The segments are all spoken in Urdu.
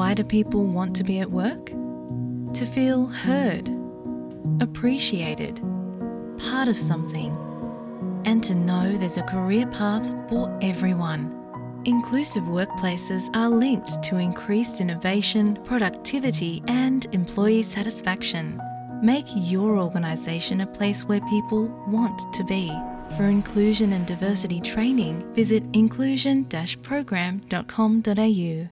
Why do people want to be at work? To feel heard, appreciated, part of something, and to know there's a career path for everyone. Inclusive workplaces are linked to increased innovation, productivity, and employee satisfaction. Make your organisation a place where people want to be. For inclusion and diversity training, visit inclusion-program.com.au.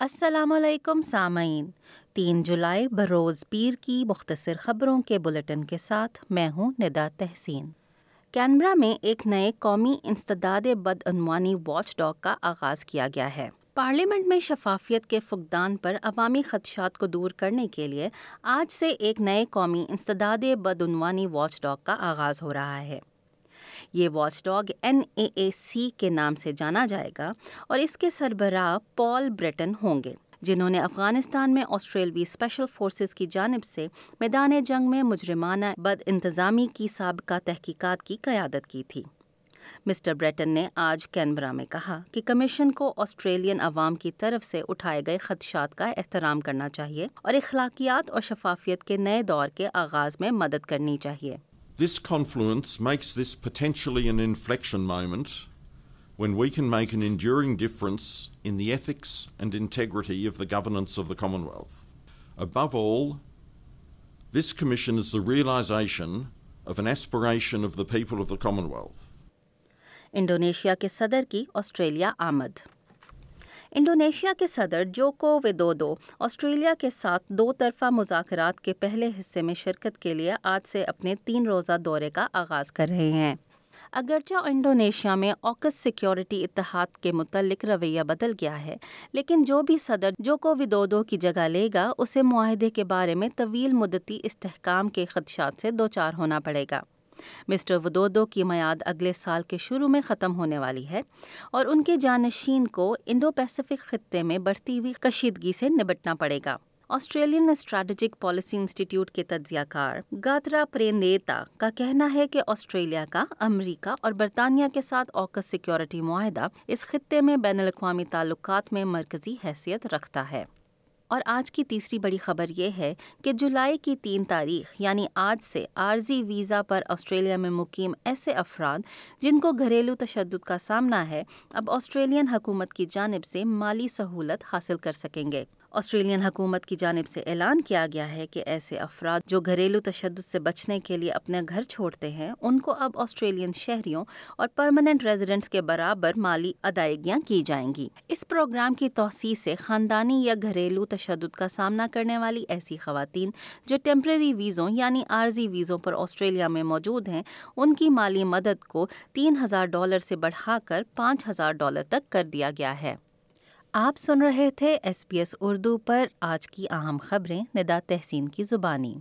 السلام علیکم سامعین۔ تین جولائی بروز پیر کی مختصر خبروں کے بلٹن کے ساتھ میں ہوں ندا تحسین۔ کینبرا میں ایک نئے قومی انسداد بدعنوانی واچ ڈاگ کا آغاز کیا گیا ہے۔ پارلیمنٹ میں شفافیت کے فقدان پر عوامی خدشات کو دور کرنے کے لیے آج سے ایک نئے قومی انسداد بدعنوانی واچ ڈاگ کا آغاز ہو رہا ہے۔ یہ watchdog N A A C کے نام سے جانا جائے گا اور اس کے سربراہ پال بریٹن ہوں گے، جنہوں نے افغانستان میں آسٹریلوی اسپیشل فورسز کی جانب سے میدان جنگ میں مجرمانہ بد انتظامی کی سابقہ تحقیقات کی قیادت کی تھی۔ مسٹر بریٹن نے آج کینبرا میں کہا کہ کمیشن کو آسٹریلین عوام کی طرف سے اٹھائے گئے خدشات کا احترام کرنا چاہیے اور اخلاقیات اور شفافیت کے نئے دور کے آغاز میں مدد کرنی چاہیے۔ This confluence makes this potentially an inflection moment when we can make an enduring difference in the ethics and integrity of the governance of the Commonwealth. Above all, this Commission is the realisation of an aspiration of the people of the Commonwealth. Indonesia کے صدر جوکو ویدودو آسٹریلیا کے ساتھ دو طرفہ مذاکرات کے پہلے حصے میں شرکت کے لیے آج سے اپنے تین روزہ دورے کا آغاز کر رہے ہیں۔ اگرچہ انڈونیشیا میں اوکس سیکیورٹی اتحاد کے متعلق رویہ بدل گیا ہے، لیکن جو بھی صدر جوکو ودودو کی جگہ لے گا، اسے معاہدے کے بارے میں طویل مدتی استحکام کے خدشات سے دوچار ہونا پڑے گا۔ مسٹر ودودو کی میعاد اگلے سال کے شروع میں ختم ہونے والی ہے اور ان کے جانشین کو انڈو پیسیفک خطے میں بڑھتی ہوئی کشیدگی سے نبٹنا پڑے گا۔ آسٹریلین اسٹریٹجک پالیسی انسٹیٹیوٹ کے تجزیہ کار گاترا پرینیتا کا کہنا ہے کہ آسٹریلیا کا، امریکہ اور برطانیہ کے ساتھ اوکس سیکیورٹی معاہدہ اس خطے میں بین الاقوامی تعلقات میں مرکزی حیثیت رکھتا ہے۔ اور آج کی تیسری بڑی خبر یہ ہے کہ جولائی کی تین تاریخ یعنی آج سے عارضی ویزا پر آسٹریلیا میں مقیم ایسے افراد جن کو گھریلو تشدد کا سامنا ہے، اب آسٹریلین حکومت کی جانب سے مالی سہولت حاصل کر سکیں گے۔ آسٹریلین حکومت کی جانب سے اعلان کیا گیا ہے کہ ایسے افراد جو گھریلو تشدد سے بچنے کے لیے اپنے گھر چھوڑتے ہیں، ان کو اب آسٹریلین شہریوں اور پرماننٹ ریزیڈنٹس کے برابر مالی ادائیگیاں کی جائیں گی۔ اس پروگرام کی توسیع سے خاندانی یا گھریلو تشدد کا سامنا کرنے والی ایسی خواتین جو ٹیمپریری ویزوں یعنی عارضی ویزوں پر آسٹریلیا میں موجود ہیں، ان کی مالی مدد کو تین ہزار ڈالر سے بڑھا کر پانچ ہزار ڈالر تک کر دیا گیا ہے۔ آپ سن رہے تھے ایس پی ایس اردو پر آج کی اہم خبریں ندا تحسین کی زبانی۔